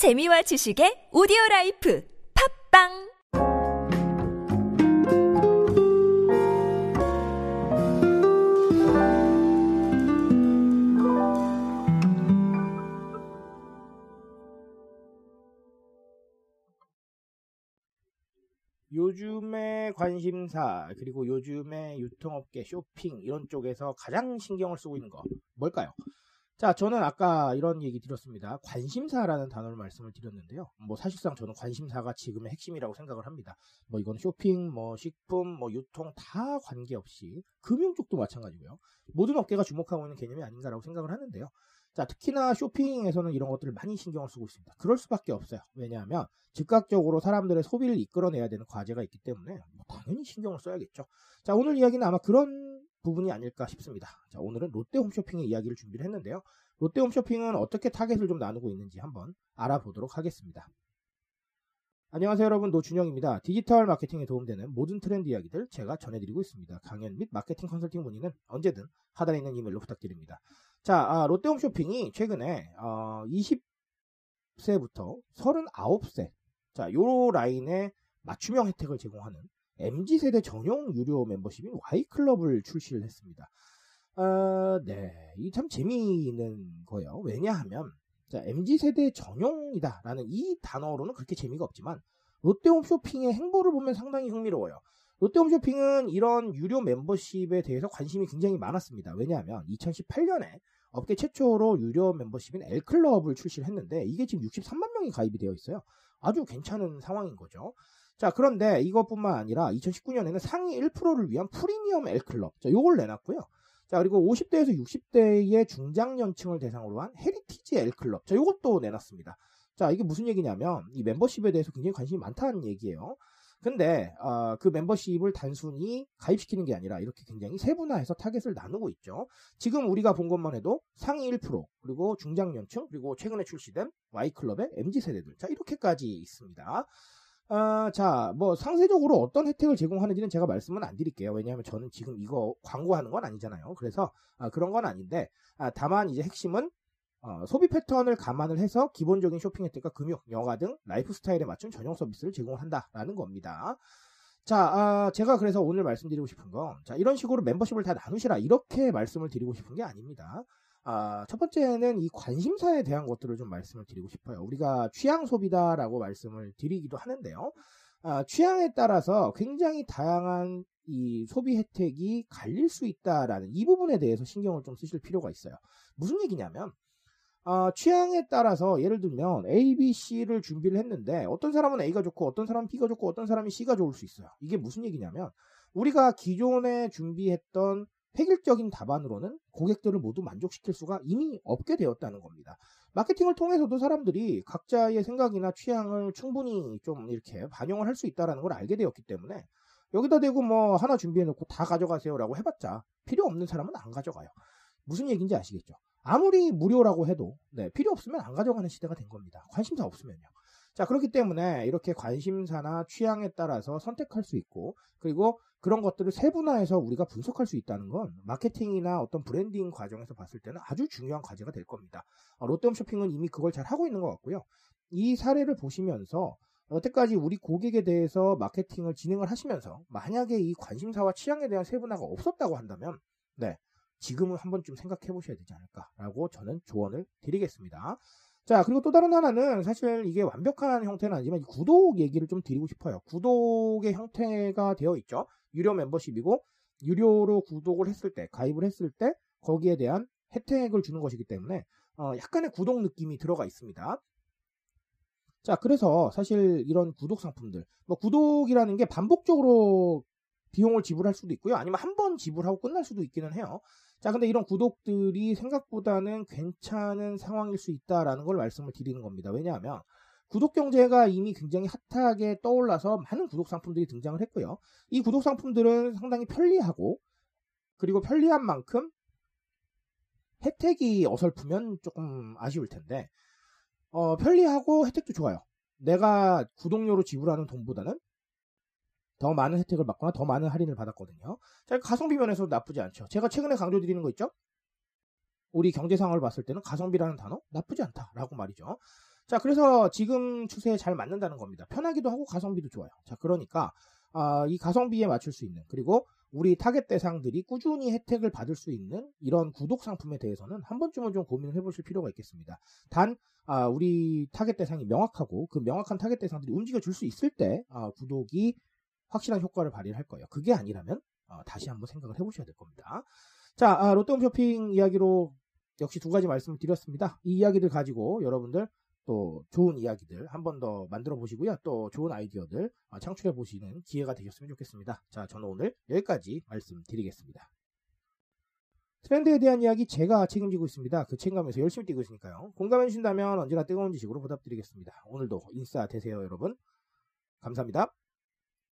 재미와 지식의 오디오 라이프 팟빵 요즘의 관심사 그리고 요즘의 유통업계 쇼핑 이런 쪽에서 가장 신경을 쓰고 있는 거 뭘까요? 자, 저는 아까 이런 얘기 드렸습니다. 관심사라는 단어를 말씀을 드렸는데요. 뭐 사실상 저는 관심사가 지금의 핵심이라고 생각을 합니다. 뭐 이건 쇼핑, 뭐 식품, 뭐 유통 다 관계없이 금융 쪽도 마찬가지고요. 모든 업계가 주목하고 있는 개념이 아닌가라고 생각을 하는데요. 자, 특히나 쇼핑에서는 이런 것들을 많이 신경을 쓰고 있습니다. 그럴 수밖에 없어요. 왜냐하면 즉각적으로 사람들의 소비를 이끌어내야 되는 과제가 있기 때문에 뭐 당연히 신경을 써야겠죠. 자, 오늘 이야기는 아마 그런 부분이 아닐까 싶습니다. 자, 오늘은 롯데 홈쇼핑의 이야기를 준비를 했는데요. 롯데 홈쇼핑은 어떻게 타겟을 좀 나누고 있는지 한번 알아보도록 하겠습니다. 안녕하세요 여러분 노준영입니다. 디지털 마케팅에 도움되는 모든 트렌드 이야기들 제가 전해드리고 있습니다. 강연 및 마케팅 컨설팅 문의는 언제든 하단에 있는 이메일로 부탁드립니다. 자 아, 롯데홈쇼핑이 최근에 어, 20세부터 39세 자요 라인의 맞춤형 혜택을 제공하는 MZ세대 전용 유료 멤버십인 Y클럽을 출시를 했습니다. 어, 네, 이 참 재미있는 거예요. 왜냐하면 자, MZ세대 전용이다라는 이 단어로는 그렇게 재미가 없지만 롯데홈쇼핑의 행보를 보면 상당히 흥미로워요. 롯데홈쇼핑은 이런 유료 멤버십에 대해서 관심이 굉장히 많았습니다. 왜냐하면 2018년에 업계 최초로 유료 멤버십인 L클럽을 출시를 했는데 이게 지금 63만 명이 가입이 되어 있어요. 아주 괜찮은 상황인 거죠. 자, 그런데 이것뿐만 아니라 2019년에는 상위 1%를 위한 프리미엄 L클럽. 자, 요걸 내놨고요. 자, 그리고 50대에서 60대의 중장년층을 대상으로 한 헤리티지 L클럽. 자, 요것도 내놨습니다. 자, 이게 무슨 얘기냐면, 이 멤버십에 대해서 굉장히 관심이 많다는 얘기예요. 근데, 어, 그 멤버십을 단순히 가입시키는 게 아니라 이렇게 굉장히 세분화해서 타겟을 나누고 있죠. 지금 우리가 본 것만 해도 상위 1%, 그리고 중장년층, 그리고 최근에 출시된 Y클럽의 MZ세대들. 자, 이렇게까지 있습니다. 아, 자, 뭐 상세적으로 어떤 혜택을 제공하는지는 제가 말씀은 안 드릴게요. 왜냐하면 저는 지금 이거 광고하는 건 아니잖아요. 그래서 아, 그런 건 아닌데 아, 다만 이제 핵심은 어, 소비 패턴을 감안을 해서 기본적인 쇼핑 혜택과 금융, 여가 등 라이프 스타일에 맞춘 전용 서비스를 제공한다라는 겁니다. 자, 아, 제가 그래서 오늘 말씀드리고 싶은 건, 자, 이런 식으로 멤버십을 다 나누시라 이렇게 말씀을 드리고 싶은 게 아닙니다. 아, 첫 번째는 이 관심사에 대한 것들을 좀 말씀을 드리고 싶어요. 우리가 취향 소비다라고 말씀을 드리기도 하는데요. 아, 취향에 따라서 굉장히 다양한 이 소비 혜택이 갈릴 수 있다라는 이 부분에 대해서 신경을 좀 쓰실 필요가 있어요. 무슨 얘기냐면, 아, 취향에 따라서 예를 들면 A, B, C를 준비를 했는데 어떤 사람은 A가 좋고 어떤 사람은 B가 좋고 어떤 사람이 C가 좋을 수 있어요. 이게 무슨 얘기냐면 우리가 기존에 준비했던 획일적인 답안으로는 고객들을 모두 만족시킬 수가 이미 없게 되었다는 겁니다. 마케팅을 통해서도 사람들이 각자의 생각이나 취향을 충분히 좀 이렇게 반영을 할 수 있다는 걸 알게 되었기 때문에 여기다 대고 뭐 하나 준비해놓고 다 가져가세요라고 해봤자 필요 없는 사람은 안 가져가요. 무슨 얘기인지 아시겠죠? 아무리 무료라고 해도 네, 필요 없으면 안 가져가는 시대가 된 겁니다. 관심사 없으면요. 자, 그렇기 때문에 이렇게 관심사나 취향에 따라서 선택할 수 있고, 그리고 그런 것들을 세분화해서 우리가 분석할 수 있다는 건 마케팅이나 어떤 브랜딩 과정에서 봤을 때는 아주 중요한 과제가 될 겁니다. 어, 롯데홈 쇼핑은 이미 그걸 잘 하고 있는 것 같고요. 이 사례를 보시면서 여태까지 우리 고객에 대해서 마케팅을 진행을 하시면서 만약에 이 관심사와 취향에 대한 세분화가 없었다고 한다면, 네, 지금은 한 번쯤 생각해 보셔야 되지 않을까라고 저는 조언을 드리겠습니다. 자, 그리고 또 다른 하나는 사실 이게 완벽한 형태는 아니지만 구독 얘기를 좀 드리고 싶어요. 구독의 형태가 되어 있죠. 유료 멤버십이고 유료로 구독을 했을 때, 가입을 했을 때 거기에 대한 혜택을 주는 것이기 때문에 어, 약간의 구독 느낌이 들어가 있습니다. 자, 그래서 사실 이런 구독 상품들, 뭐 구독이라는 게 반복적으로 비용을 지불할 수도 있고요. 아니면 한 번 지불하고 끝날 수도 있기는 해요. 자, 근데 이런 구독들이 생각보다는 괜찮은 상황일 수 있다라는 걸 말씀을 드리는 겁니다. 왜냐하면 구독 경제가 이미 굉장히 핫하게 떠올라서 많은 구독 상품들이 등장을 했고요. 이 구독 상품들은 상당히 편리하고 그리고 편리한 만큼 혜택이 어설프면 조금 아쉬울 텐데 어, 편리하고 혜택도 좋아요. 내가 구독료로 지불하는 돈보다는 더 많은 혜택을 받거나 더 많은 할인을 받았거든요. 자, 가성비 면에서 나쁘지 않죠. 제가 최근에 강조드리는 거 있죠? 우리 경제 상황을 봤을 때는 가성비라는 단어 나쁘지 않다라고 말이죠. 자, 그래서 지금 추세에 잘 맞는다는 겁니다. 편하기도 하고 가성비도 좋아요. 자, 그러니까 아, 이 가성비에 맞출 수 있는 그리고 우리 타겟 대상들이 꾸준히 혜택을 받을 수 있는 이런 구독 상품에 대해서는 한 번쯤은 좀 고민을 해보실 필요가 있겠습니다. 단 아, 우리 타겟 대상이 명확하고 그 명확한 타겟 대상들이 움직여 줄 수 있을 때 아, 구독이 확실한 효과를 발휘할 거예요. 그게 아니라면 어, 다시 한번 생각을 해보셔야 될 겁니다. 자, 아, 롯데홈 쇼핑 이야기로 역시 두 가지 말씀을 드렸습니다. 이 이야기들 가지고 여러분들 또 좋은 이야기들 한 번 더 만들어 보시고요. 또 좋은 아이디어들 아, 창출해 보시는 기회가 되셨으면 좋겠습니다. 자, 저는 오늘 여기까지 말씀드리겠습니다. 트렌드에 대한 이야기 제가 책임지고 있습니다. 그 책임감에서 열심히 뛰고 있으니까요. 공감해 주신다면 언제나 뜨거운 지식으로 보답드리겠습니다. 오늘도 인싸 되세요, 여러분. 감사합니다.